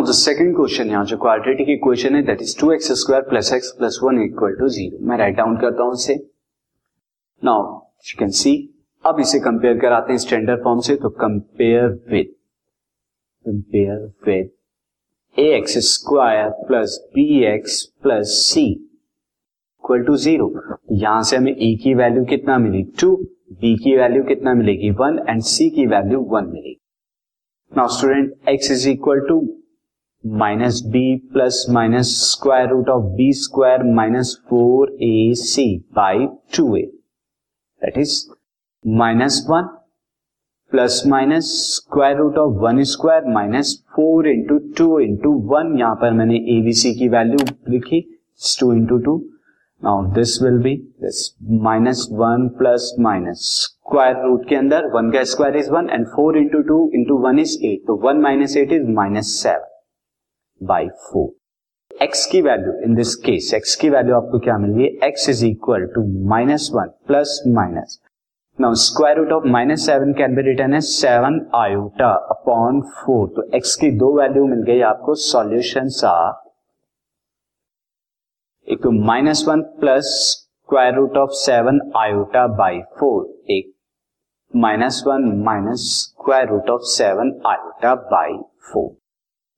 Now the second question यहाँ जो quadratic equation है that is two x square plus x plus one equal to zero मैं write down करता हूँ इसे। नाउ यू कैन सी अब इसे कंपेयर कराते हैं स्टैंडर्ड फॉर्म से तो compare with compare with a x square plus b x plus c equal to zero यहाँ से हमें ए की वैल्यू कितना मिली? टू बी की वैल्यू कितना मिलेगी? वन एंड सी की वैल्यू वन मिलेगी। Now student x is equal to minus b plus minus square root of b square minus four a c by two a. That is minus one plus minus square root of one square minus four into two into one यहाँ पर मैंने ABC की value लिखी two into two now this will be this minus one plus minus square root के अंदर one का square is one and four into two into one is eight तो one minus eight is minus seven. By four x की value in this case x की value आपको क्या मिल रही है? X is equal to minus one plus minus now square root of minus seven can be written है seven iota upon four तो x की दो वैल्यू मिल गई आपको सॉल्यूशन आर एक तो minus one plus square root of seven iota by four एक minus one minus square root of seven iota by four